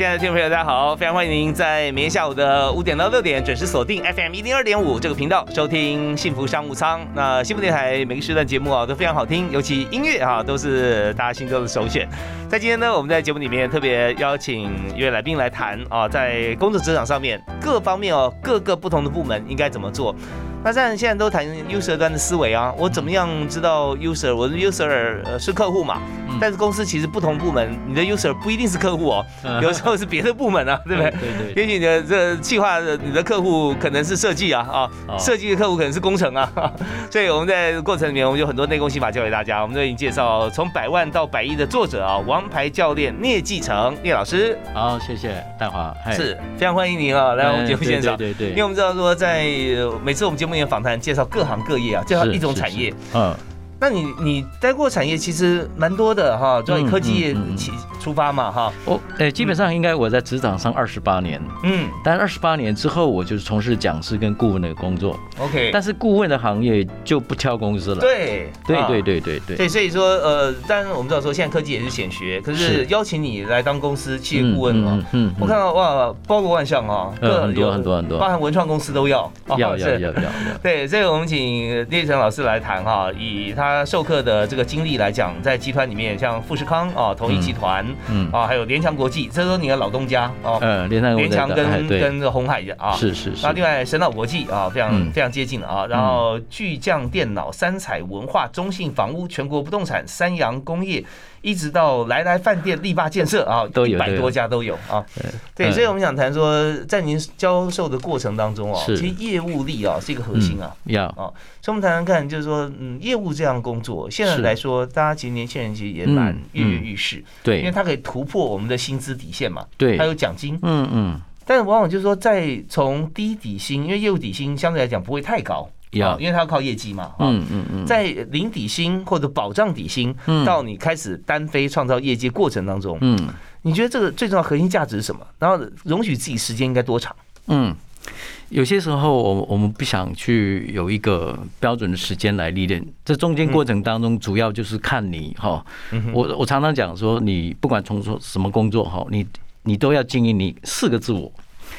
亲爱的听众朋友，大家好！非常欢迎您在每天下午的五点到六点准时锁定 FM 一零二点五这个频道收听幸福商务舱。那幸福电台每个时段节目啊都非常好听，尤其音乐啊都是大家心中的首选。在今天呢，我们在节目里面特别邀请一位来宾来谈啊，在工作职场上面各方面哦，各个不同的部门应该怎么做。那在现在都谈 user 端的思维啊，我怎么样知道 user？我的 user 呃是客户嘛，但是公司其实不同部门，你的 user 不一定是客户哦，有时候是别的部门啊，对不对？对对。也许你的这计划的你的客户可能是设计啊啊，设计的客户可能是工程啊，所以我们在过程里面我们有很多内功心法教给大家，我们都已经介绍从百万到百亿的作者啊，王牌教练聂继成聂老师。好，谢谢大华，是非常欢迎您啊，来我们节目现场。对对对。因为我们知道说在每次我们节目。访谈介绍各行各业啊，介绍一种产业。嗯。那你你待过产业其实蛮多的哈，就以科技业起出发嘛哈。我诶，基本上应该我在职场上二十八年，嗯，但二十八年之后我就是从事讲师跟顾问的工作。OK，但是顾问的行业就不挑公司了。对，对对对对对。对，所以说呃，当然我们知道说现在科技也是显学，可是邀请你来当公司企业顾问啊，嗯，我看到哇，包罗万象啊，很多很多很多，包含文创公司都要，要要要要。对，所以我们请聂成老师来谈哈，以他。授课的这个经历来讲，在集团里面，像富士康啊、同一集团，嗯啊，还有联强国际，这都是你的老东家哦。嗯，联强联强跟跟红海啊，是是是。那另外神岛国际啊，非常非常接近啊。然后巨匠电脑、三彩文化、中信房屋、全国不动产、三洋工业。一直到来来饭店、力霸建设啊，都有一百多家都有啊。对，所以我们想谈说，在您教授的过程当中啊，其实业务力啊是一个核心啊。要啊，所以我们谈谈看，就是说，嗯，业务这样工作，现在来说，大家其实年轻人其实也蛮跃跃欲试，对，因为它可以突破我们的薪资底线嘛，对，还有奖金，嗯嗯。但是往往就是说，在从低底薪，因为业务底薪相对来讲不会太高。要，因为它要靠业绩嘛，嗯嗯嗯，在零底薪或者保障底薪，到你开始单飞创造业绩过程当中，嗯，你觉得这个最重要核心价值是什么？然后容许自己时间应该多长？嗯，有些时候我我们不想去有一个标准的时间来历练，这中间过程当中主要就是看你哈，我我常常讲说，你不管从事什么工作哈，你你都要经营你四个自我。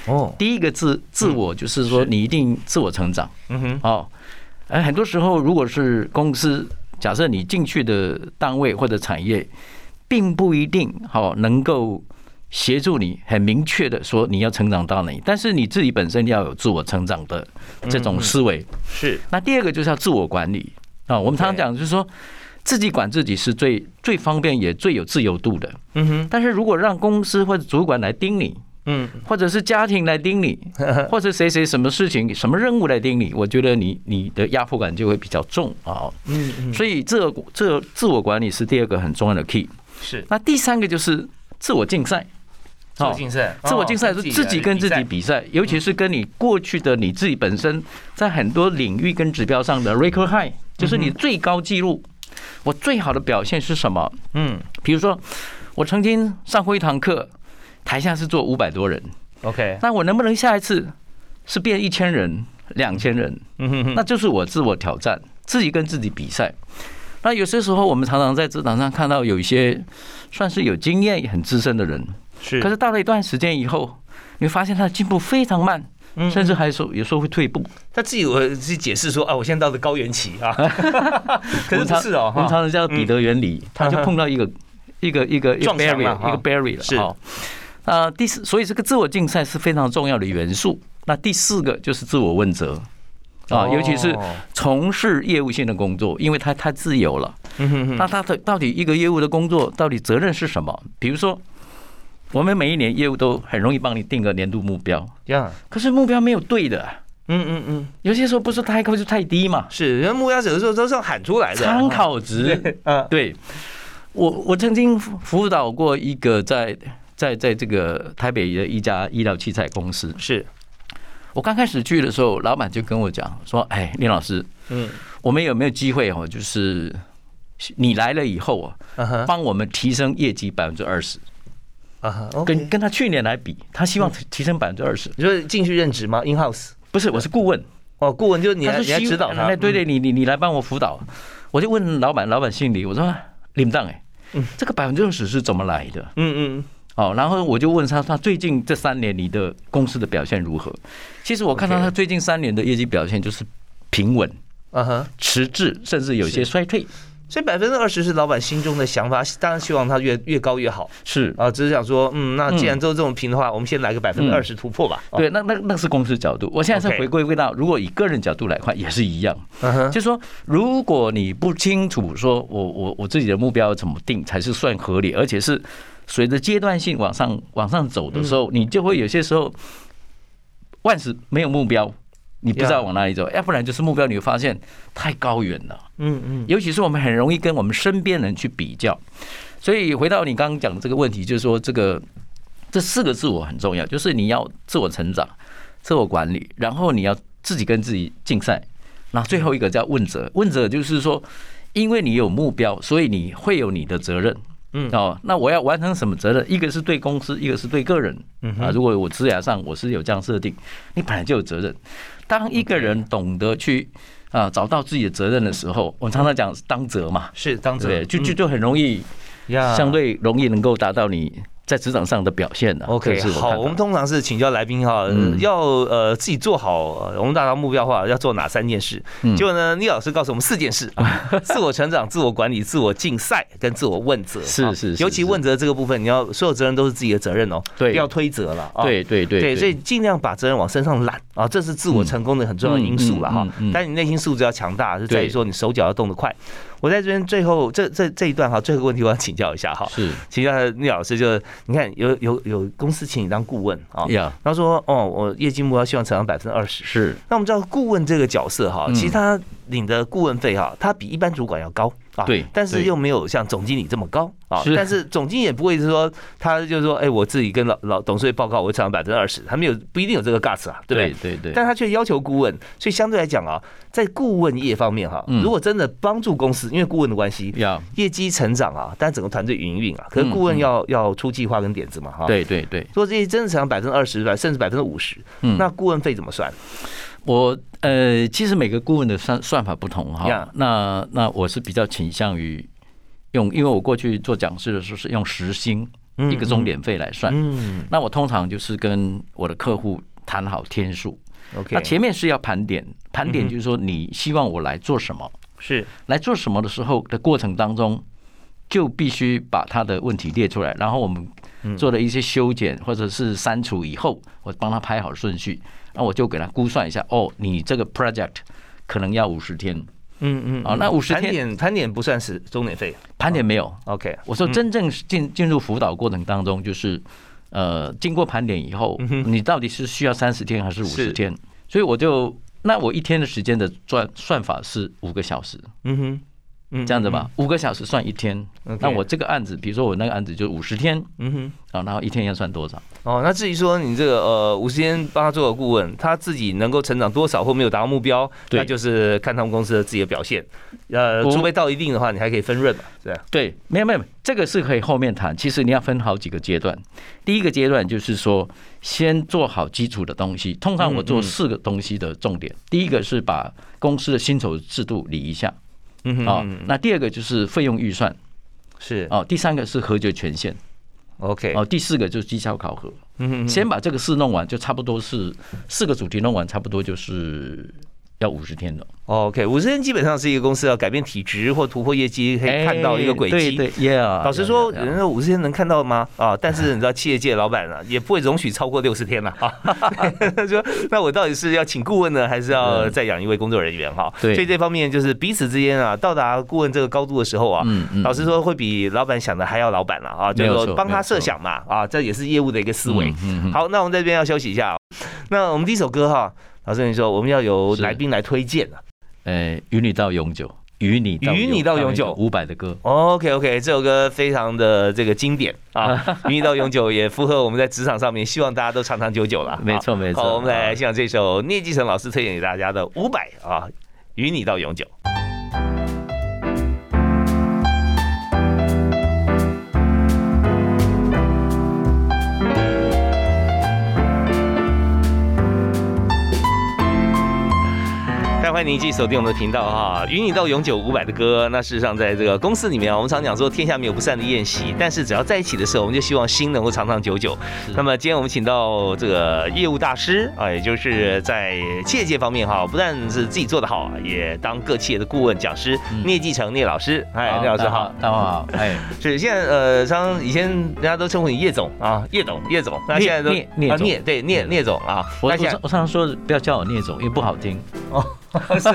哦，第一个自自我就是说，你一定自我成长。嗯哼，哦，哎，很多时候如果是公司，假设你进去的单位或者产业，并不一定好能够协助你很明确的说你要成长到哪里，但是你自己本身要有自我成长的这种思维。是。那第二个就是要自我管理啊，我们常常讲就是说，自己管自己是最最方便也最有自由度的。嗯哼。但是如果让公司或者主管来盯你。嗯，或者是家庭来盯你，或者谁谁什么事情、什么任务来盯你，我觉得你你的压迫感就会比较重啊。嗯嗯，所以这这自我管理是第二个很重要的 key。是，那第三个就是自我竞赛。自我竞赛，自我竞赛是自己跟自己比赛，尤其是跟你过去的你自己本身在很多领域跟指标上的 record high，就是你最高纪录。我最好的表现是什么？嗯，比如说我曾经上过一堂课。台下是坐五百多人，OK，那我能不能下一次是变一千人、两千人？嗯哼哼，那就是我自我挑战，自己跟自己比赛。那有些时候我们常常在职场上看到有一些算是有经验、很资深的人，是，可是到了一段时间以后，你会发现他的进步非常慢，甚至还说有时候会退步。他自己我自己解释说啊，我现在到了高原期啊，可是不是哦，我们常常叫彼得原理，他就碰到一个一个一个一个 barrier 一个 barrier 了，是。啊，第四，所以这个自我竞赛是非常重要的元素。那第四个就是自我问责啊，尤其是从事业务性的工作，因为它太自由了。那它的到底一个业务的工作到底责任是什么？比如说，我们每一年业务都很容易帮你定个年度目标，可是目标没有对的。嗯嗯嗯，有些时候不是太高就太低嘛，是，因为目标有的时候都是要喊出来的。参考值，嗯，对我我曾经辅辅导过一个在在在这个台北的一家医疗器材公司，是我刚开始去的时候，老板就跟我讲说：“哎，林老师，嗯我们有没有机会哦？就是你来了以后啊，帮我们提升业绩百分之二十，啊哈跟。跟他去年来比，他希望提提升百分之二十。你说进去任职吗？In house？不是，我是顾问，哦，顾问就是你来，指导他哎，。对对，你你你来帮我辅导。我就问老板，老板姓李我说林当哎嗯，这个百分之二十是怎么来的？嗯嗯哦，然后我就问他，他最近这三年你的公司的表现如何？其实我看到他最近三年的业绩表现就是平稳、嗯，啊哈。迟滞，甚至有些衰退。所以百分之二十是老板心中的想法，当然希望他越越高越好是啊。只是想说，嗯，那既然都这么平的话，我们先来个百分之二十突破吧。对，那那那是公司角度。我现在是回归归到，如果以个人角度来看，也是一样。嗯哼，就是说，如果你不清楚说我我我自己的目标怎么定才是算合理，而且是随着阶段性往上往上走的时候，你就会有些时候万事没有目标，你不知道往哪里走，要不然就是目标你会发现太高远了。嗯嗯，尤其是我们很容易跟我们身边人去比较，所以回到你刚刚讲的这个问题，就是说这个这四个自我很重要，就是你要自我成长、自我管理，然后你要自己跟自己竞赛，那最后一个叫问责。问责就是说，因为你有目标，所以你会有你的责任。嗯哦，那我要完成什么责任？一个是对公司，一个是对个人。嗯啊，如果我职涯上我是有这样设定，你本来就有责任。当一个人懂得去啊找到自己的责任的时候，我常常讲当责嘛，是当责，就就就很容易，相对容易能够达到你在职场上的表现的。OK，好，我们通常是请教来宾哈，嗯要呃自己做好呃我们达到目标的话，要做哪三件事？嗯结果呢，倪老师告诉我们四件事啊：自我成长、自我管理、自我竞赛跟自我问责。啊是是是是尤其问责这个部分，你要所有责任都是自己的责任哦，对不要推责了啊。对对对对，所以尽量把责任往身上揽啊，这是自我成功的很重要的因素了哈。但你内心素质要强大，是在于对说你手脚要动得快。我在这边最后这这这一段哈，最后一个问题我要请教一下哈，是。请教聂老师，就是你看有有有公司请你当顾问啊，呀，他说哦，我业绩目标希望成长百分之二十。是。那我们知道顾问这个角色哈，嗯。其实他领的顾问费哈，他比一般主管要高啊，对对但是又没有像总经理这么高啊。是但是总经理也不会是说他就是说，哎，我自己跟老老董事会报告，我会成长百分之二十，他没有不一定有这个 guts 啊，对不对？对但他却要求顾问，所以相对来讲啊，在顾问业方面哈，嗯如果真的帮助公司，因为顾问的关系，呀，业绩成长啊，但整个团队营运啊，可是顾问要要出计划跟点子嘛哈。。对对对，如果这些真的成长百分之二十，甚至百分之五十，嗯那顾问费怎么算？我呃，其实每个顾问的算算法不同哈 Yeah。那那我是比较倾向于用，因为我过去做讲师的时候是用时薪嗯一个钟点费来算。嗯那我通常就是跟我的客户谈好天数。，OK，那前面是要盘点，盘点就是说你希望我来做什么，是来做什么的时候的过程当中，就必须把他的问题列出来，然后我们嗯做了一些修剪或者是删除以后，我帮他排好顺序，那我就给他估算一下，哦，你这个 project 可能要五十天，嗯嗯，哦那五十天盘天点盘点不算是终点费。盘点没有。，OK，我说真正进进入辅导过程当中，就是呃，经过盘点以后，你到底是需要三十天还是五是十天？所以我就那我一天的时间的算算法是五个小时，嗯哼，嗯这样子吧，，五个小时算一天。那我这个案子，比如说我那个案子就五十天嗯哼。啊，然后一天要算多少？哦，那至于说你这个呃五十天帮他做个顾问，他自己能够成长多少或没有达到目标，对那就是看他们公司的自己的表现。呃，除非到一定的话，你还可以分润嘛，是吧？对，没有没有，这个是可以后面谈。其实你要分好几个阶段。第一个阶段就是说，先做好基础的东西。通常我做四个东西的重点，第一个是把公司的薪酬制度理一下嗯哼哦那第二个就是费用预算。是。哦，第三个是核决权限。OK，哦，第四个就是绩效考核。嗯哼。先把这个事弄完，就差不多是四个主题弄完，差不多就是要五十天的。OK，五十天基本上是一个公司要改变体质或突破业绩，可以看到一个轨迹。哎对对，Yeah。老实说 yeah, 人家五十天能看到吗？啊，但是你知道，企业界老板啊，也不会容许超过六十天了啊。他说，那我到底是要请顾问呢，还是要再养一位工作人员？哈，对所以这方面就是彼此之间啊，到达顾问这个高度的时候啊，老实说，会比老板想的还要老板了啊，就是说帮他设想嘛，啊，这也是业务的一个思维。嗯好，那我们这边要休息一下。那我们第一首歌哈，老师，你说我们要由来宾来推荐啊。呃，与你到永久，与你与你到永久，伍佰的歌。OK OK，这首歌非常的这个经典啊，与你到永久也符合我们在职场上面希望大家都长长久久了。没错没错。好，我们来欣赏这首聂继成老师推荐给大家的伍佰啊，与你到永久。欢迎您继续锁定我们的频道哈，与你到永久五百的歌。那事实上，在这个公司里面啊，我们常讲说天下没有不散的宴席，但是只要在一起的时候，我们就希望心能够长长久久。那么今天我们请到这个业务大师啊，也就是在企业界方面哈，不但是自己做的好，也当各企业的顾问讲师聂继成聂老师。哎，聂老师好，大家好。哎，是现在呃，常以前人家都称呼你叶总啊，叶总叶总。那现在都聂聂对聂聂总啊。我我我常常说不要叫我聂总，因为不好听哦。是，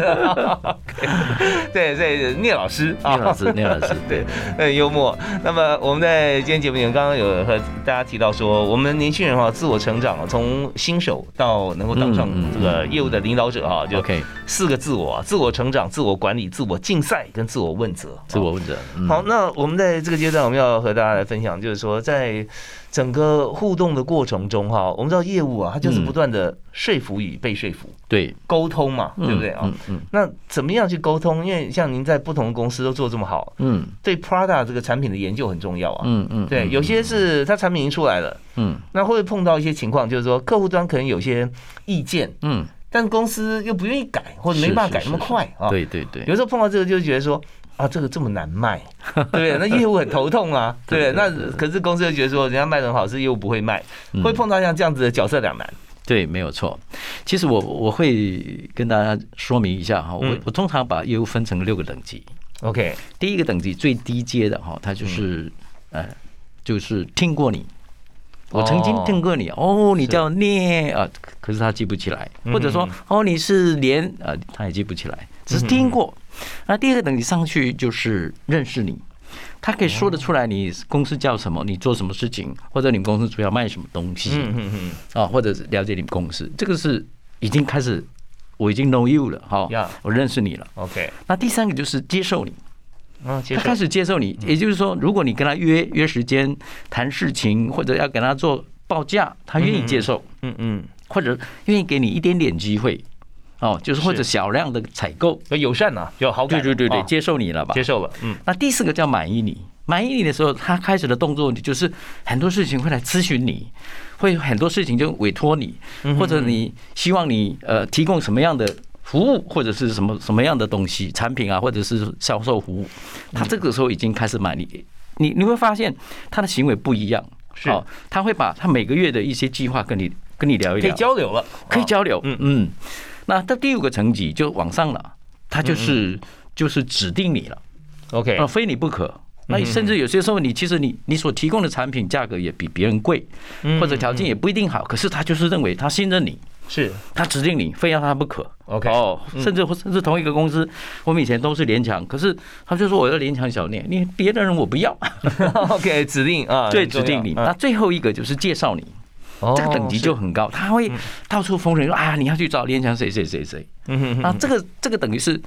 对对，聂老师，聂老师，聂老师，对，很幽默。那么我们在今天节目里面，刚刚有和大家提到说，我们年轻人哈，自我成长啊，从新手到能够当上这个业务的领导者哈，就四个自我：自我成长、自我管理、自我竞赛跟自我问责。自我问责。好，那我们在这个阶段，我们要和大家来分享，就是说在。整个互动的过程中，哈，我们知道业务啊，它就是不断的说服与被说服，对，沟通嘛，对不对？啊？嗯，那怎么样去沟通？因为像您在不同的公司都做这么好，嗯，对 Prada 这个产品的研究很重要啊，嗯嗯，对，有些是它产品已经出来了，嗯，那会碰到一些情况，就是说客户端可能有些意见，嗯，但公司又不愿意改，或者没办法改那么快啊，对对对，有时候碰到这个就觉得说。啊，这个这么难卖，对那业务很头痛啊，对那可是公司又觉得说，人家卖的很好，是业务不会卖，会碰到像这样子的角色两难。对，没有错。其实我我会跟大家说明一下哈，我我通常把业务分成六个等级。OK，第一个等级最低阶的哈，它就是呃，就是听过你，我曾经听过你哦，你叫聂啊，可是他记不起来，或者说哦你是连啊，他也记不起来，只是听过。那第二个等级上去就是认识你，他可以说得出来你公司叫什么，你做什么事情，或者你们公司主要卖什么东西，嗯嗯嗯，啊，或者是了解你们公司，这个是已经开始，我已经 know you 了，哈，我认识你了，OK。那第三个就是接受你，嗯，他开始接受你，也就是说，如果你跟他约约时间谈事情，或者要给他做报价，他愿意接受，嗯嗯，或者愿意给你一点点机会。哦，就是或者小量的采购，友善呐，有好感，对对对对，接受你了吧？接受了，嗯。那第四个叫满意你，满意你的时候，他开始的动作就是很多事情会来咨询你，会很多事情就委托你，或者你希望你呃提供什么样的服务，或者是什么什么样的东西产品啊，或者是销售服务，他这个时候已经开始满意。你，你会发现他的行为不一样，是，他会把他每个月的一些计划跟你跟你聊一聊，可以交流了，可以交流，嗯。嗯。那到第五个层级就往上了，他就是就是指定你了，OK，啊，非你不可。那甚至有些时候，你其实你你所提供的产品价格也比别人贵，或者条件也不一定好，可是他就是认为他信任你，是。他指定你，非要他不可，OK，哦，甚至甚至同一个公司，我们以前都是联强，可是他就说我要联强小聂，你别的人我不要，OK，指定啊，对，指定你。那最后一个就是介绍你。这个等级就很高，他会到处风声说啊，你要去找联想谁谁谁谁。嗯啊，这个这个等于是，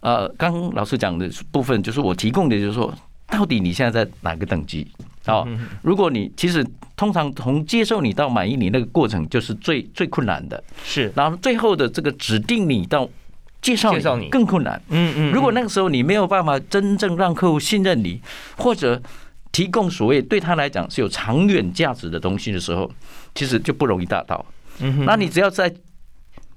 呃，刚老师讲的部分，就是我提供的，就是说，到底你现在在哪个等级？哦，如果你其实通常从接受你到满意你那个过程，就是最最困难的。是，然后最后的这个指定你到介绍你更困难。嗯嗯。如果那个时候你没有办法真正让客户信任你，或者提供所谓对他来讲是有长远价值的东西的时候，其实就不容易达到。嗯，那你只要在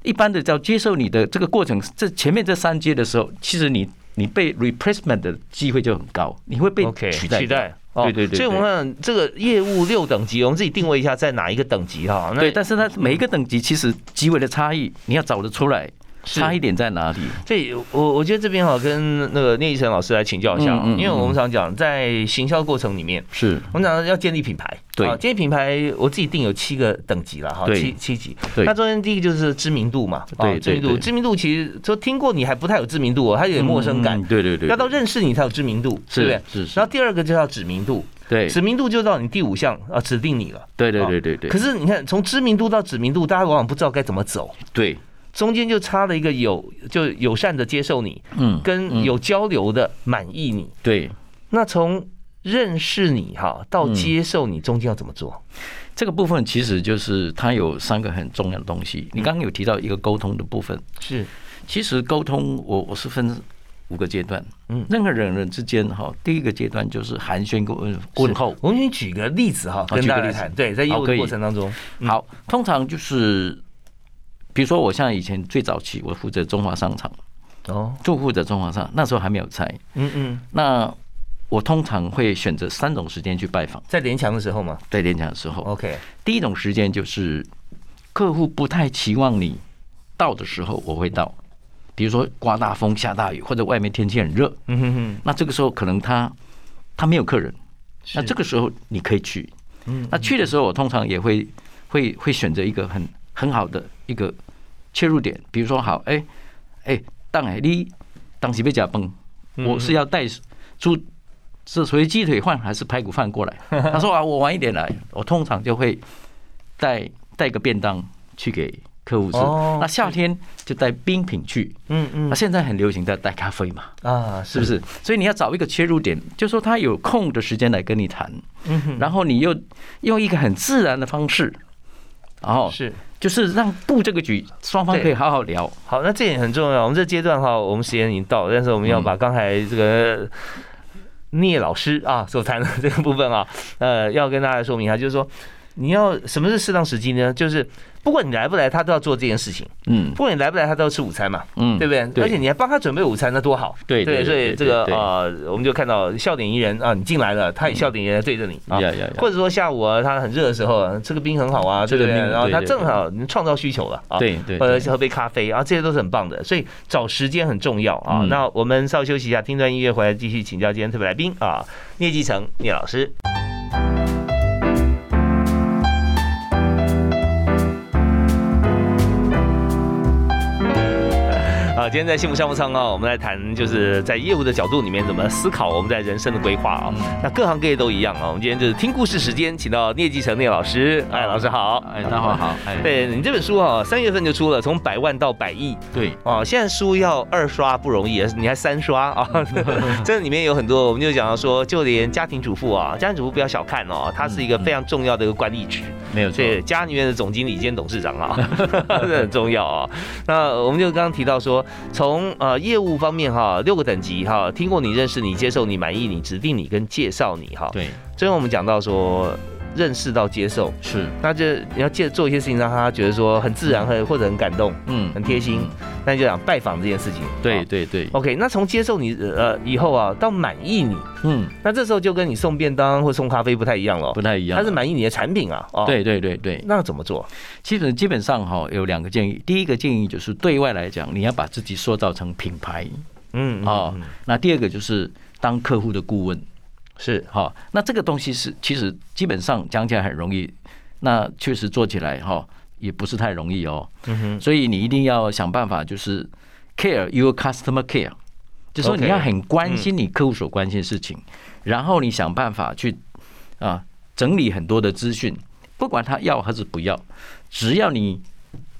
一般的叫接受你的这个过程，这前面这三阶的时候，其实你你被 replacement 的机会就很高，你会被取代。取代，对对对。所以我们看这个业务六等级，我们自己定位一下在哪一个等级哈。对，但是它每一个等级其实极为的差异，你要找得出来。差一点在哪里？这我我觉得这边哈，跟那个聂一成老师来请教一下，因为我们常讲在行销过程里面，是我们讲要建立品牌，对，建立品牌，我自己定有七个等级了哈，七七级。那中间第一个就是知名度嘛，对，知名度，知名度其实说听过你还不太有知名度哦，它有点陌生感，对对对，要到认识你才有知名度，是不对？是。然后第二个就叫指名度，对，指名度就到你第五项啊，指定你了，对对对对对。可是你看，从知名度到指名度，大家往往不知道该怎么走，对。中间就差了一个友就友善的接受你，嗯，跟有交流的满意你。对，那从认识你哈到接受你，中间要怎么做？这个部分其实就是它有三个很重要的东西。你刚刚有提到一个沟通的部分，是。其实沟通我我是分五个阶段，嗯。任何人人之间哈，第一个阶段就是寒暄跟问问候。我们先举个例子哈，跟大家谈。对，在业务过程当中，嗯。好，通常就是比如说我像以前最早期，我负责中华商场，哦，就负责中华商，那时候还没有拆。嗯嗯，那我通常会选择三种时间去拜访，在联强的时候嘛在联强的时候。，OK，第一种时间就是客户不太期望你到的时候，我会到。比如说刮大风、下大雨，或者外面天气很热，嗯哼哼，那这个时候可能他他没有客人，那这个时候你可以去。嗯。那去的时候，我通常也会会会选择一个很很好的一个切入点，比如说好，哎哎，当哎你当时被假崩，嗯我是要带猪是属于鸡腿饭还是排骨饭过来？他说啊，我晚一点来，我通常就会带带个便当去给客户吃。哦那夏天就带冰品去，嗯嗯那现在很流行在带咖啡嘛，啊，是不？是？所以你要找一个切入点，就说他有空的时间来跟你谈，嗯哼，然后你又用一个很自然的方式，然后是。就是让布这个局，双方可以好好聊。好，那这点很重要。我们这阶段哈，我们时间已经到了，但是我们要把刚才这个聂老师啊所谈的这个部分啊，呃，要跟大家说明一下，就是说你要什么是适当时机呢？就是不管你来不来，他都要做这件事情；嗯不管你来不来，他都要吃午餐嘛，嗯，对不对？而且你还帮他准备午餐，那多好。对，对对所以这个对对呃，我们就看到笑脸迎人啊，你进来了，他也笑脸迎人对着你啊。或者说下午啊，他很热的时候啊，吃个冰很好啊，对不对？吃个冰然后他正好你创造需求了啊。对或者是喝杯咖啡啊，这些都是很棒的，所以找时间很重要啊。嗯那我们稍微休息一下，听段音乐回来继续请教今天特别来宾啊，聂继成聂老师。啊，今天在幸福项目上啊，我们来谈就是在业务的角度里面怎么思考我们在人生的规划啊。那各行各业都一样啊。我们今天就是听故事时间，请到聂继成聂老师，哎，老师好，哎，大家好，哎，对你这本书啊，三月份就出了，从百万到百亿对，哦，现在书要二刷不容易，你还三刷啊！这里面有很多，我们就讲到说，就连家庭主妇啊，家庭主妇不要小看哦，它是一个非常重要的一个管理职，没有错，对，家里面的总经理兼董事长啊，这很重要啊。那我们就刚刚提到说，从呃业务方面哈，六个等级哈，听过你、认识你、接受你、满意你、指定你跟介绍你哈。对，最后我们讲到说，认识到接受，是，那就你要借做一些事情让他觉得说很自然很或者很感动。嗯。很贴心，那就讲拜访这件事情。对对对，，OK，那从接受你呃以后啊，到满意你，嗯，那这时候就跟你送便当或送咖啡不太一样了不，太一样，他是满意你的产品啊。哦，对对对对，那怎么做？基本基本上哈有两个建议，第一个建议就是对外来讲，你要把自己塑造成品牌。嗯，哦嗯，那第二个就是当客户的顾问，是。哈，那这个东西是其实基本上讲起来很容易，那确实做起来哈也不是太容易哦。所以你一定要想办法，就是 care your customer care，就说你要很关心你客户所关心的事情，然后你想办法去啊整理很多的资讯，不管他要还是不要，只要你。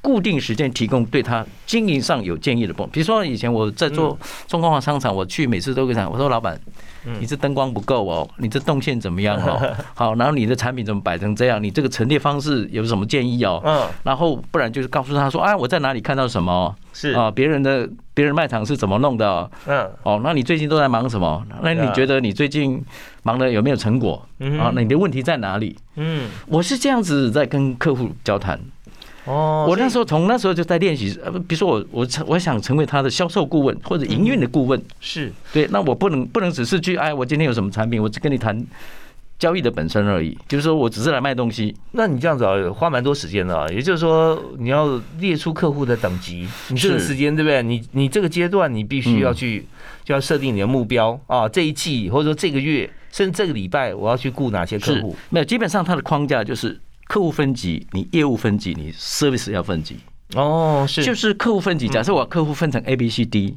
固定时间提供对他经营上有建议的部分，比如说以前我在做中光华商场，我去每次都会讲，我说老板，你这灯光不够哦，你这动线怎么样哦？好，然后你的产品怎么摆成这样？你这个陈列方式有什么建议哦？嗯，然后不然就是告诉他说，啊，我在哪里看到什么是，啊，别人的别人卖场是怎么弄的哦嗯哦，那你最近都在忙什么？那你觉得你最近忙的有没有成果嗯啊？那你的问题在哪里？嗯，我是这样子在跟客户交谈。哦，我那时候从那时候就在练习，呃，比如说我我成我想成为他的销售顾问或者营运的顾问，是对，那我不能不能只是去哎，我今天有什么产品，我只跟你谈交易的本身而已，就是说我只是来卖东西，那你这样子啊，花蛮多时间的啊。也就是说，你要列出客户的等级，你这个时间对不对？你你这个阶段你必须要去，就要设定你的目标啊。这一季或者说这个月，甚至这个礼拜，我要去顾哪些客户？没有，基本上它的框架就是客户分级，你业务分级，你 service 要分级，哦，是。就是客户分级。假设我客户分成 A、B、C、D，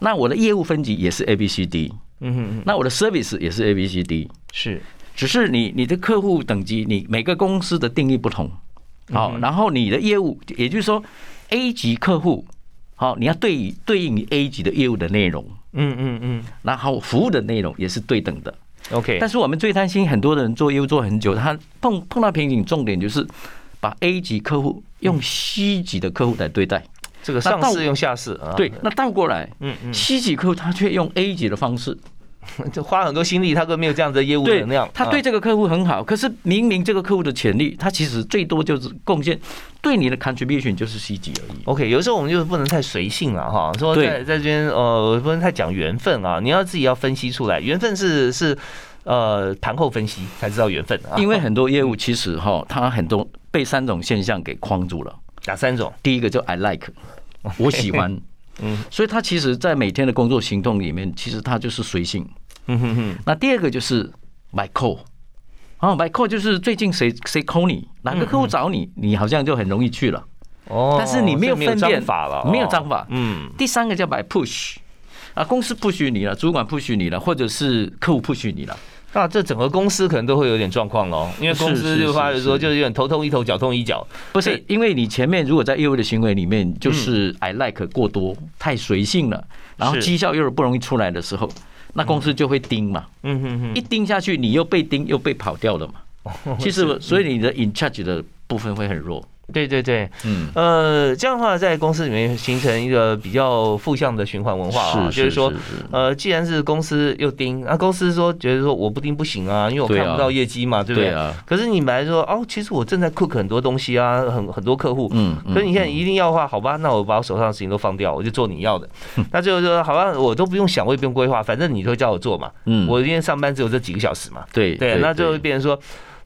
那我的业务分级也是 A、B、C、D，嗯哼嗯，那我的 service 也是 A、B、C、D，是。只是你你的客户等级，你每个公司的定义不同。好，然后你的业务，也就是说 A 级客户，好，你要对对应你 A 级的业务的内容，嗯嗯嗯。然后服务的内容也是对等的。，OK，但是我们最担心很多人做业务做很久，他碰碰到瓶颈，重点就是把 A 级客户用 C 级的客户来对待。这个上市用下市啊，对，那倒过来，嗯嗯，C 级客户他却用 A 级的方式，就花很多心力，他都没有这样子的业务能量，，啊他对这个客户很好，可是明明这个客户的潜力，他其实最多就是贡献对你的 contribution 就是 C 级而已。OK，有时候我们就是不能太随性了哈，说在在这边呃不能太讲缘分啊，你要自己要分析出来，缘分是是呃盘后分析才知道缘分啊，因为很多业务其实哈，它很多被三种现象给框住了。哪三种？第一个就 I like，我喜欢，嗯。所以他其实在每天的工作行动里面，其实他就是随性。嗯哼哼，那第二个就是 by call，啊，by call 就是最近谁谁 call 你，哪个客户找你，你好像就很容易去了。哦，但是你没有分辨法了，哦。没有章法。嗯。第三个叫 by push，啊，公司 push 你了，主管 push 你了，或者是客户 push 你了。那这整个公司可能都会有点状况喽，因为公司就发觉说就是有点头痛医头，脚痛医脚，不是，因为你前面如果在业务的行为里面就是 I like 过多，太随性了，然后是。绩效又是不容易出来的时候，那公司就会盯嘛，嗯哼哼一盯下去，你又被盯又被跑掉了嘛。其实，所以你的 in charge 的部分会很弱。对对对，嗯，呃，这样的话在公司里面形成一个比较负向的循环文化啊，就是说，呃，既然是公司又盯，那公司说觉得说我不盯不行啊，因为我看不到业绩嘛，对不对？对啊，可是你本来说哦，其实我正在 cook 很多东西啊，很很多客户，嗯，可是你现在一定要的话，好吧，那我把我手上的事情都放掉，我就做你要的。那最后说，好吧，我都不用想，我也不用规划，反正你都会叫我做嘛。嗯，我今天上班只有这几个小时嘛。对对，那就会变成说，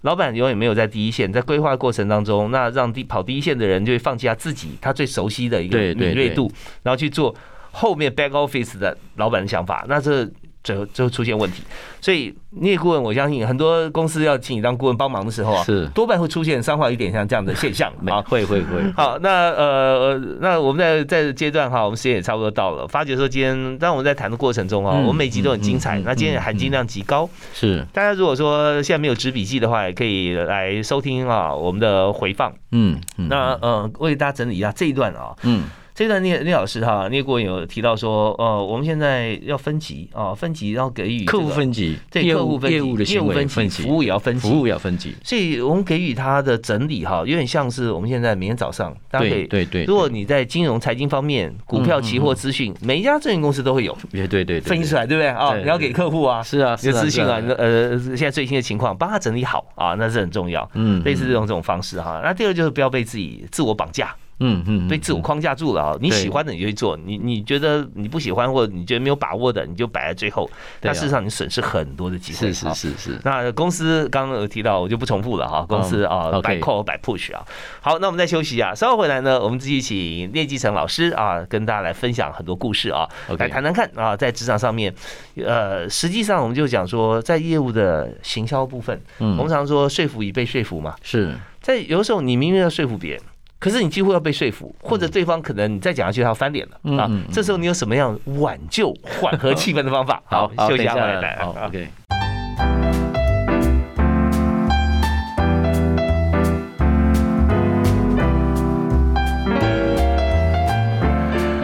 老板永远没有在第一线，在规划过程当中，那让第跑第一线的人就会放弃他自己他最熟悉的一个敏锐度，然后去做后面 back office 的老板的想法，那这。就就出现问题，所以你也顾问，我相信很多公司要请你当顾问帮忙的时候啊，是多半会出现三化一点像这样的现象 没啊。会会会，好，那呃，那我们在在阶段哈，我们时间也差不多到了。发觉说今天，当我们在谈的过程中啊，嗯我们每集都很精彩。那今天含金量极高，是，大家如果说现在没有纸笔记的话，也可以来收听啊我们的回放。嗯，嗯那呃，为大家整理一下这一段啊，嗯这一段聂聂老师哈，聂国文有提到说，呃，我们现在要分级啊，分级然后给予客户分级，对客户分级业务的行业务分级，服务也要分级，服务也要分级，所以我们给予他的整理哈，有点像是我们现在明天早上大家可以。对对对，如果你在金融财经方面，股票、期货资讯，每一家证券公司都会有对对对对分析出来，对不对啊？对你要给客户啊，是啊，是啊你的资讯啊，呃现在最新的情况，帮他整理好啊，那是很重要。嗯，类似这种这种方式哈。那第二就是不要被自己自我绑架，嗯嗯，被自我框架住了啊。你喜欢的你就去做，你你觉得你不喜欢或者你觉得没有把握的，你就摆在最后。对啊那事实上你损失很多的机会。是啊是是是，那公司刚刚有提到，我就不重复了哈。公司啊，摆 call 摆 push 啊。好，那我们再休息啊，稍后回来呢，我们继续请聂继成老师啊，跟大家来分享很多故事啊来谈谈看啊，在职场上面，呃，实际上我们就讲说，在业务的行销部分，嗯我们常说说服已被说服嘛。是在有的时候，你明明要说服别人，可是你几乎要被说服，或者对方可能你再讲下去，他要翻脸了啊这时候你有什么样挽救、缓和气氛的方法？好，好休息一下，等回来好啊。，OK。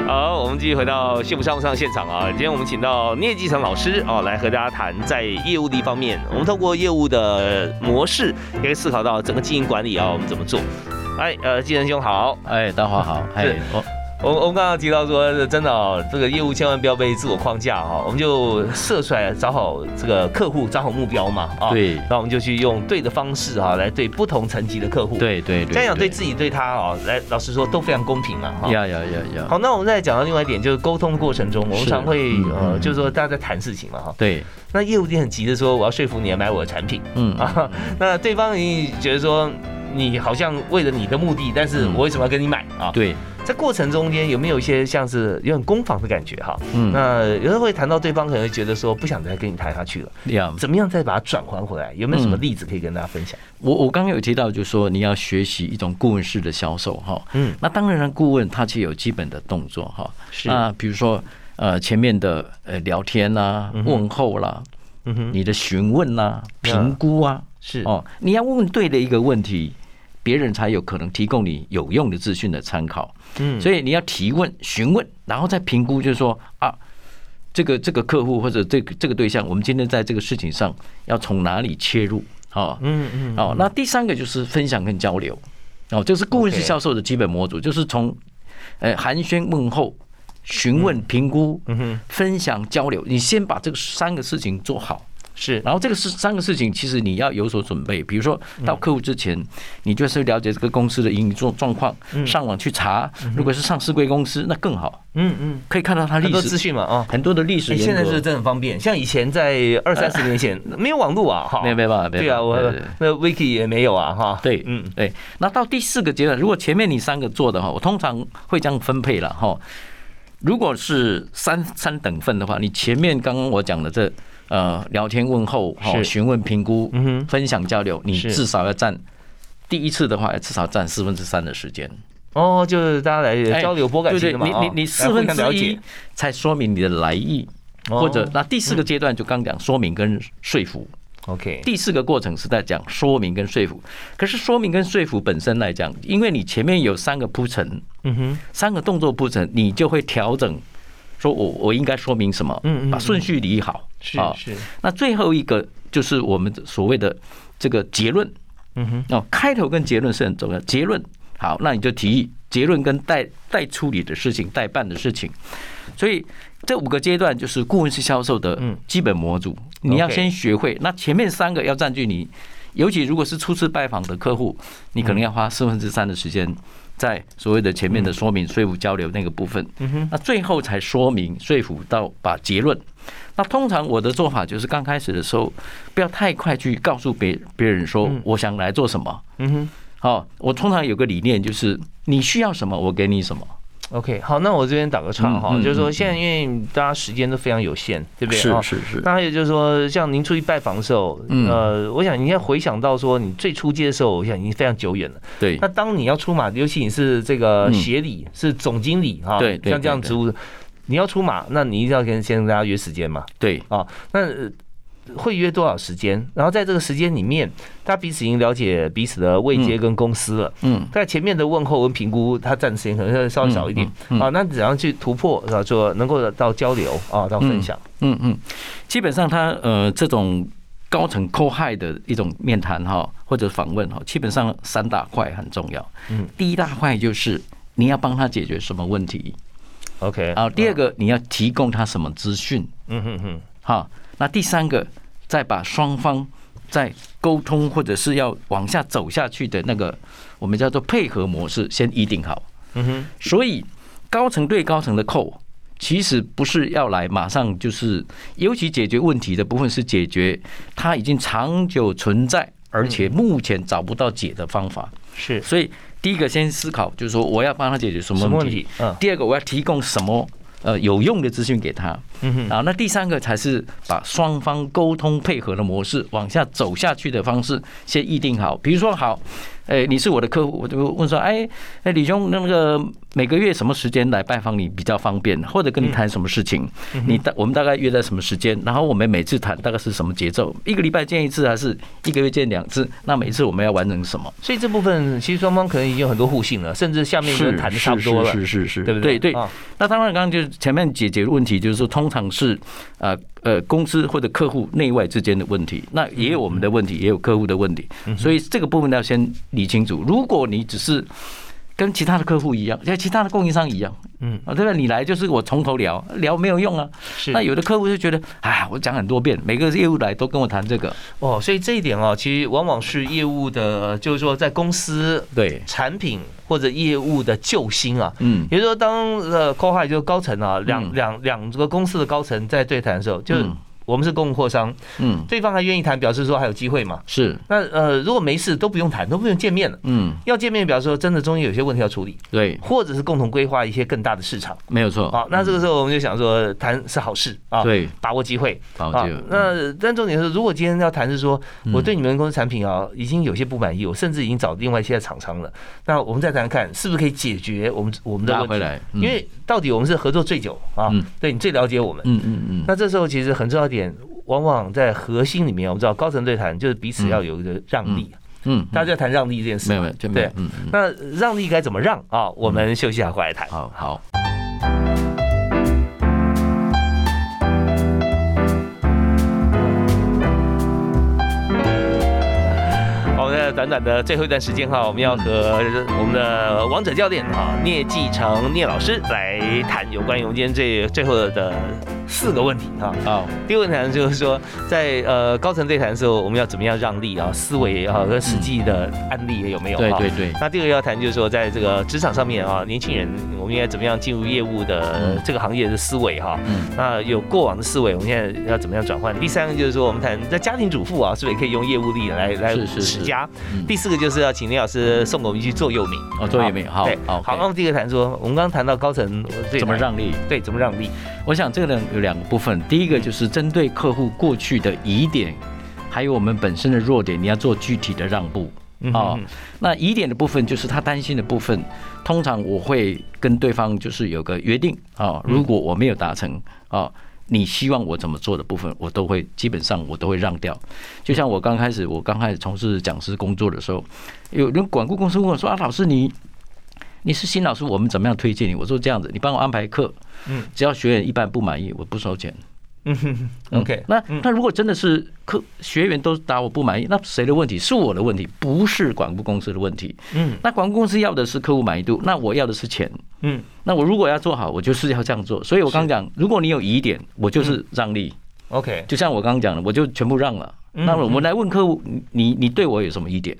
好，我们继续回到幸福商务上的现场啊。今天我们请到聂继成老师啊，来和大家谈在业务的一方面，我们透过业务的模式，也可以思考到整个经营管理啊，我们怎么做。哎，呃，继成兄好，哎，大华好，哎是，我我我们刚刚提到说，真的哦，这个业务千万不要被自我框架哈，我们就设出来找好这个客户，找好目标嘛啊。。对那我们就去用对的方式哈，来对不同层级的客户。。对对对，这样讲对自己对他啊，来老实说都非常公平了哈。呀呀呀呀，好，那我们再讲到另外一点，就是沟通过程中，我们常会嗯呃，嗯就是说大家在谈事情嘛哈。对，那业务一定很急的说，我要说服你来买我的产品嗯啊。那对方你觉得说，你好像为了你的目的，但是嗯我为什么要跟你买啊？对，在过程中间有没有一些像是有点攻防的感觉哈？嗯，那有时候会谈到对方可能会觉得说不想再跟你谈下去了，呀，怎么样再把它转换回来？有没有什么嗯例子可以跟大家分享？我我刚刚有提到，就是说你要学习一种顾问式的销售哈。嗯，那当然，顾问他其实有基本的动作哈。是啊比如说呃前面的呃聊天啦、嗯哼问候啦、嗯哼，你的询问啦、评估啊，是哦，你要问对的一个问题，别人才有可能提供你有用的资讯的参考。嗯，所以你要提问、询问，然后再评估，就是说啊，这个这个客户或者这个这个对象，我们今天在这个事情上要从哪里切入？哦，嗯嗯，哦，那第三个就是分享跟交流，哦，这是顾问式销售的基本模组，就是从呃寒暄问候、询问、评估、分享、交流，你先把这个三个事情做好。是，然后这个是三个事情，其实你要有所准备。比如说到客户之前，你就是了解这个公司的营运状状况，上网去查。如果是上市贵公司，那更好，嗯嗯，可以看到它很多历史资讯嘛啊。很多的历史哎，沿革。现在是真的很方便，像以前在 二三十年前没有网络啊，哈，没有没有办法，对啊，我那 Wiki 也没有啊，哈，对，嗯嗯，对。那到第四个阶段，如果前面你三个做的哈，我通常会这样分配了哈。如果是三三等份的话，你前面刚刚我讲的这呃聊天问候哈、询问评估、嗯哼。分享交流，你至少要占第一次的话，至少占四分之三的时间。哦，就是大家来哎交流拨感对对，情的嘛，你啊你你四分之一解，才说明你的来意，哦。或者那第四个阶段就刚讲说明跟说服。OK，第四个过程是在讲说明跟说服，可是说明跟说服本身来讲，因为你前面有三个铺陈，嗯哼，三个动作铺陈，你就会调整，说我我应该说明什么，嗯嗯嗯把顺序理好。啊是是，那最后一个就是我们所谓的这个结论嗯哼，哦，开头跟结论是很重要。结论好，那你就提议结论跟待待处理的事情、待办的事情。所以这五个阶段就是顾问式销售的嗯基本模组，你要先学会。那前面三个要占据你，尤其如果是初次拜访的客户，你可能要花四分之三的时间在所谓的前面的说明、说服、交流那个部分。那最后才说明、说服到把结论。那通常我的做法就是刚开始的时候，不要太快去告诉别别人说嗯我想来做什么。嗯哼。哦，我通常有个理念就是你需要什么，我给你什么。OK，好，那我这边打个岔哈，嗯嗯就是说嗯现在因为大家时间都非常有限，对不对？是是是。那还有就是说，像您出去拜访的时候，嗯。呃，我想你要回想到说你最初阶的时候，我想已经非常久远了。对。那当你要出马，尤其你是这个嗯协理，是总经理哈，对对像这样职务，你要出马，那你一定要跟先跟大家约时间嘛，对，啊，那呃会约多少时间？然后在这个时间里面，大家彼此已经了解彼此的位阶跟公司了。嗯，在前面的问候跟评估，他占的时间可能会稍微少一点啊。那怎样去突破啊？做能够到交流啊，到分享。嗯嗯，基本上他呃这种高层扣害的一种面谈哈，或者访问哈，基本上三大块很重要。嗯，第一大块就是你要帮他解决什么问题，OK，啊，第二个你要提供他什么资讯，嗯哼哼，哈，那第三个再把双方在沟通或者是要往下走下去的那个我们叫做配合模式先拟定好。嗯哼，所以高层对高层的扣，其实不是要来马上就是，尤其解决问题的部分是解决它已经长久存在，而且目前找不到解的方法。是所以第一个先思考，就是说我要帮他解决什么问题什么问题？？嗯第二个我要提供什么呃有用的资讯给他。嗯哼，啊，那第三个才是把双方沟通配合的模式往下走下去的方式先议定好。比如说，好，哎，你是我的客户，我就问说，哎，哎，李兄，那个每个月什么时间来拜访你比较方便，或者跟你谈什么事情？你大我们大概约在什么时间？然后我们每次谈大概是什么节奏？一个礼拜见一次，还是一个月见两次？那每次我们要完成什么？所以这部分其实双方可能已经有很多互信了，甚至下面就谈的差不多了，是是是是，对不对对。啊那当然，刚刚就是前面解决的问题，就是说通常是呃呃公司或者客户内外之间的问题，那也有我们的问题，也有客户的问题，所以这个部分要先理清楚。如果你只是跟其他的客户一样，像其他的供应商一样，嗯啊，对吧？你来就是我从头聊，聊没有用啊。是那有的客户就觉得，哎，我讲很多遍，每个业务来都跟我谈这个，哦，所以这一点哦，其实往往是业务的，就是说在公司对，产品或者业务的救星啊。嗯，也就是说，当呃 h i 就是高层啊，两嗯两两个公司的高层在对谈的时候，就是嗯我们是供货商，嗯，对方还愿意谈，表示说还有机会嘛。是，那呃，如果没事都不用谈，都不用见面了。嗯，要见面，表示说真的中间有些问题要处理，对，或者是共同规划一些更大的市场。没有错。好，那这个时候我们就想说，谈是好事啊，对，把握机会啊好就。那但重点是，如果今天要谈是说，嗯我对你们公司产品啊已经有些不满意，我甚至已经找另外一些厂商了。那我们再谈谈看，是不是可以解决我们我们的问题？因为到底我们是合作最久啊嗯，对你最了解我们。嗯嗯嗯，那这时候其实很重要一点，往往在核心里面，我们知道高层对谈就是彼此要有一个让利。嗯，大家就要谈让利这件事。没有没有，对。那让利该怎么让啊？我们休息一下回来谈。好好。短短的最后一段时间哈，我们要和我们的王者教练啊聂继成聂老师来谈有关于我们今天这最后的。四个问题哈，好，第一个问题呢就是说，在呃高层对谈的时候，我们要怎么样让利啊？思维啊跟实际的案例也有没有？对对对。那第二个要谈就是说，在这个职场上面啊，年轻人我们应该怎么样进入业务的这个行业的思维哈？嗯。那有过往的思维，我们现在要怎么样转换？第三个就是说，我们谈在家庭主妇啊，是不是也可以用业务力来来持家？第四个就是要请林老师送我们去做右铭哦，做右铭好。对，好。好，那我们第一个谈说，我们刚刚谈到高层怎么让利？对，怎么让利？我想这个呢。两个部分，第一个就是针对客户过去的疑点，还有我们本身的弱点，你要做具体的让步啊。那疑点的部分就是他担心的部分，通常我会跟对方就是有个约定啊，如果我没有达成啊，你希望我怎么做的部分，我都会基本上我都会让掉。就像我刚开始我刚开始从事讲师工作的时候，有人管顾公司问我说啊，老师你。你是新老师，我们怎么样推荐你？我说这样子，你帮我安排课，嗯，只要学员一般不满意，我不收钱。嗯哼，OK。那那如果真的是客学员都答我不满意，那谁的问题？是我的问题，不是广告公司的问题。嗯，那广告公司要的是客户满意度，那我要的是钱。嗯，那我如果要做好，我就是要这样做。所以我刚讲，如果你有疑点，我就是让利。OK，就像我刚刚讲的，我就全部让了。那我们来问客户，你你对我有什么疑点？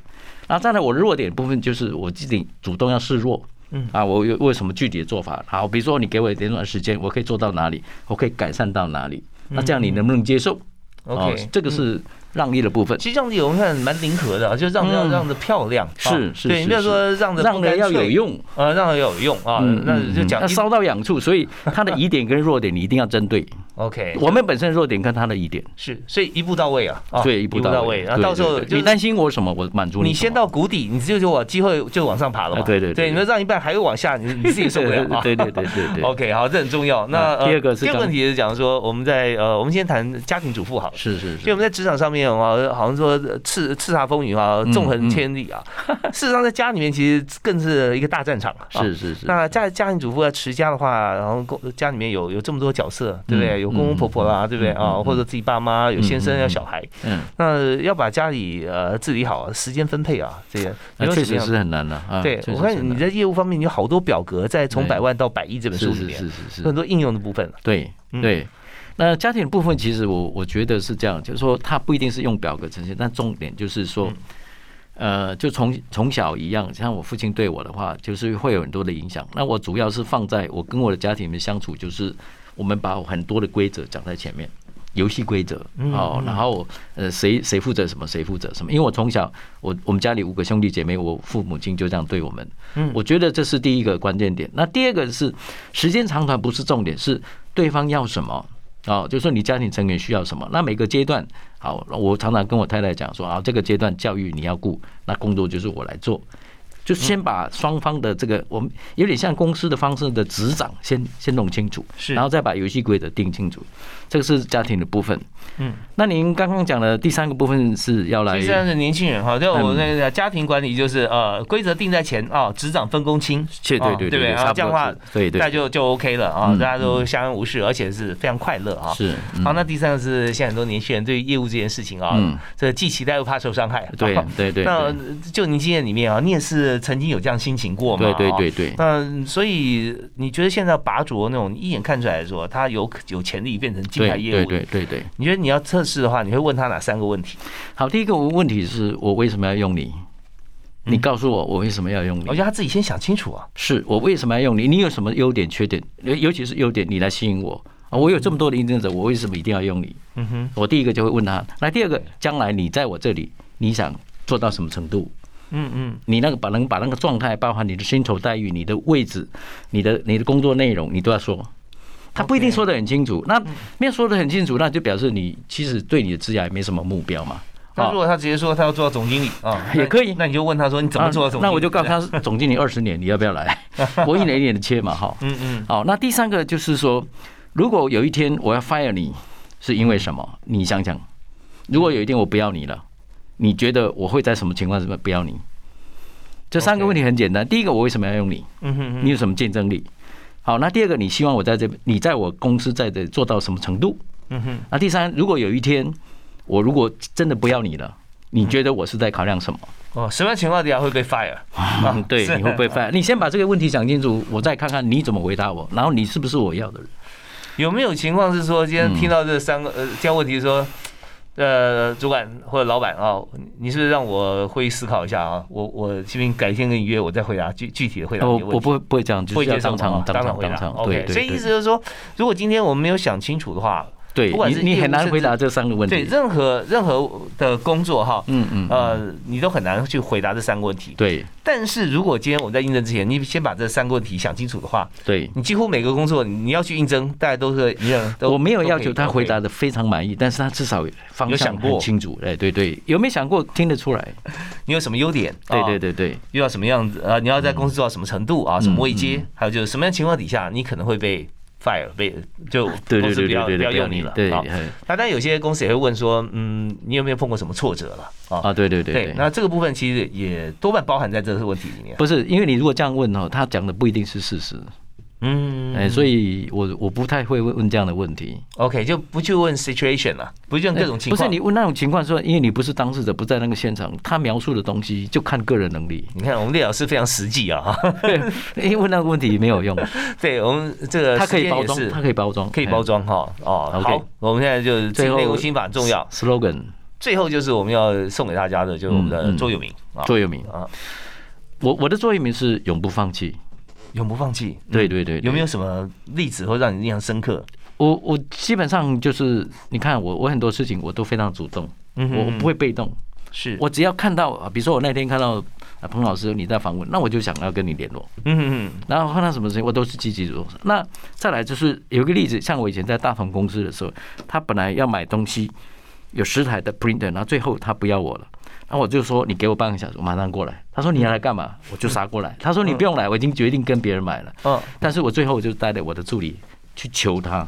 然后再来，我弱点部分就是我自己主动要示弱，嗯啊，我有为什么具体的做法？好，比如说你给我一点段时间，我可以做到哪里？我可以改善到哪里？那这样你能不能接受？OK，这个是。让利的部分，其实让利我们看蛮灵活的，就让要让的漂亮，是是，对，你不要说让的让的要有用，啊，让的要有用啊，那就讲烧到痒处，所以他的疑点跟弱点你一定要针对。OK，我们本身弱点跟他的疑点是，所以一步到位啊，对，一步到位，然后到时候你担心我什么，我满足你。你先到谷底，你就就我机会就往上爬了嘛，对对对，你说让一半还会往下，你你自己受不了啊，对对对对对。OK，好，这很重要。那第二个是第二个问题是讲说我们在呃，我们先谈家庭主妇好了，是是是，因为我们在职场上面啊，好像。说叱叱咤风云啊，纵横千里啊。事实上，在家里面其实更是一个大战场。是是是。那家家庭主妇要持家的话，然后家里面有有这么多角色，对不对？有公公婆婆啦，对不对啊？或者自己爸妈，有先生，有小孩。嗯。那要把家里呃治理好，时间分配啊，这些确实是很难的啊。对，我看你在业务方面，你有好多表格，在从百万到百亿这本书里面，是是是很多应用的部分。对对。那家庭的部分，其实我我觉得是这样，就是说它不一定是用表格呈现，但重点就是说，呃，就从从小一样，像我父亲对我的话，就是会有很多的影响。那我主要是放在我跟我的家庭里面相处，就是我们把很多的规则讲在前面，游戏规则哦，然后呃，谁谁负责什么，谁负责什么。因为我从小，我我们家里五个兄弟姐妹，我父母亲就这样对我们。嗯，我觉得这是第一个关键点。那第二个是时间长短不是重点，是对方要什么。哦，就说你家庭成员需要什么，那每个阶段，好，我常常跟我太太讲说啊，这个阶段教育你要顾，那工作就是我来做，就先把双方的这个，我们有点像公司的方式的执掌先先弄清楚，是，然后再把游戏规则定清楚。这个是家庭的部分，嗯，那您刚刚讲的第三个部分是要来，第三是年轻人哈，就我们那个家庭管理就是呃规则定在前啊，执掌分工清，对对对对这样的话，对对，那就就 OK 了啊，大家都相安无事，而且是非常快乐啊。是，好，那第三个是现在很多年轻人对业务这件事情啊，这既期待又怕受伤害，对对对。那就您经验里面啊，你也是曾经有这样心情过吗？对对对对。那所以你觉得现在拔擢那种一眼看出来说他有有潜力变成？对对对对对，你觉得你要测试的话，你会问他哪三个问题？好，第一个问题是我为什么要用你？你告诉我我为什么要用你？我觉得他自己先想清楚啊。是我为什么要用你？你有什么优点缺点？尤其是优点，你来吸引我啊！我有这么多的应征者，我为什么一定要用你？嗯哼，我第一个就会问他。那第二个，将来你在我这里，你想做到什么程度？嗯嗯，你那个把能把那个状态，包含你的薪酬待遇、你的位置、你的你的工作内容，你都要说。他不一定说的很清楚，那没有说的很清楚，那就表示你其实对你的职业没什么目标嘛。那如果他直接说他要做到总经理啊，也可以，那你就问他说你怎么做到总？那我就告诉他总经理二十年，你要不要来？我一年一年的切嘛，哈。嗯嗯。好，那第三个就是说，如果有一天我要 fire 你，是因为什么？你想想，如果有一天我不要你了，你觉得我会在什么情况什么不要你？这三个问题很简单。第一个，我为什么要用你？嗯哼你有什么竞争力？好，那第二个，你希望我在这，你在我公司在这做到什么程度？嗯哼，那第三，如果有一天我如果真的不要你了，你觉得我是在考量什么？哦，什么情况底下会被 fire？嗯，对，你会被 fire？你先把这个问题想清楚，我再看看你怎么回答我，然后你是不是我要的人？有没有情况是说，今天听到这三个呃这样问题说，呃，主管或者老板啊，你是不是让我会思考一下啊？我我这边改天跟你约，我再回答具具体的回答你的问题。我我不会不会这样，不就是要会接受吗当场当场回答，OK，对所以意思就是说，如果今天我们没有想清楚的话，对不管是你你很难回答这三个问题对。任何任何的工作哈，嗯嗯，呃，你都很难去回答这三个问题。对但是如果今天我们在应征之前，你先把这三个问题想清楚的话，对，你几乎每个工作你要去应征，大家都是一样。我没有要求他回答的非常满意，但是他至少方向有想过很清楚。哎，对对，有没有想过听得出来？你有什么优点？对啊对对对，遇到什么样子啊，你要在公司做到什么程度啊？什么位阶？还有就是什么样情况底下你可能会被 fire 被就公司不要不要用你了。对，那当然有些公司也会问说，嗯，你有没有碰过什么挫折了啊？啊，对对对对对，，那这个部分其实也多半包含在这个问题里面。不是因为你如果这样问哦，他讲的不一定是事实，嗯，哎，所以我我不太会问问这样的问题。OK 就不去问 situation 了，不去问各种情况。不是你问那种情况说，因为你不是当事者，不在那个现场，他描述的东西就看个人能力。你看我们列老师非常实际啊，因为问那个问题没有用，对我们这个他可以包装，时间也是它可以包装，可以包装哈。哦，OK 好，我们现在就是最后内容心法重要哎。slogan 最后就是我们要送给大家的，就是我们的座右铭啊，座右铭。啊，我我的座右铭是永不放弃。永不放弃。嗯对对对，对有没有什么例子会让你印象深刻？我我基本上就是，你看我我很多事情我都非常主动，嗯我我不会被动，是我只要看到啊，比如说我那天看到啊彭老师你在访问，那我就想要跟你联络，嗯嗯然后看到什么事情我都是积极主动。那再来就是有一个例子，像我以前在大同公司的时候，他本来要买东西，有十台的 printer，然后最后他不要我了。然后我就说你给我半个小时，我马上过来。他说你要来干嘛？我就杀过来。他说你不用来，我已经决定跟别人买了。嗯但是我最后我就带着我的助理去求他，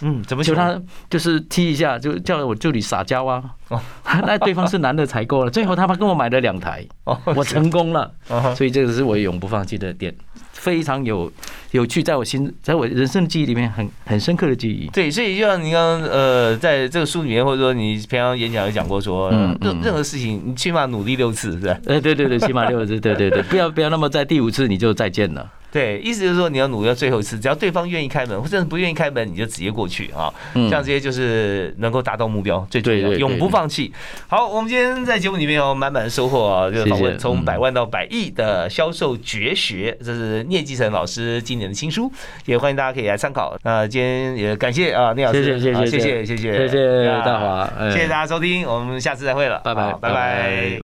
嗯，怎么求他就是踢一下，就叫我助理撒娇啊。哦 那对方是男的采购了，最后他们跟我买了两台，哦，我成功了。哦所以这个是我永不放弃的点，非常有有趣，在我心，在我人生的记忆里面很很深刻的记忆。对，所以就像您刚刚呃，在这个书里面，或者说你平常演讲有讲过说，嗯嗯任任何事情你起码努力六次，是吧？哎，对对对，起码六次，对对对，不要不要那么在第五次你就再见了。对，意思就是说你要努力到最后一次，只要对方愿意开门，或者不愿意开门，你就直接过去啊。嗯。像这些就是能够达到目标最重要，永不放弃。好，我们今天在节目里面有满满的收获啊，这个访问从百万到百亿的销售绝学，这是聂继成老师今年的新书，也欢迎大家可以来参考。那今天也感谢啊聂老师，谢谢谢谢啊谢谢。谢谢大华，哎。谢谢大家收听，我们下次再会了，拜拜。拜拜。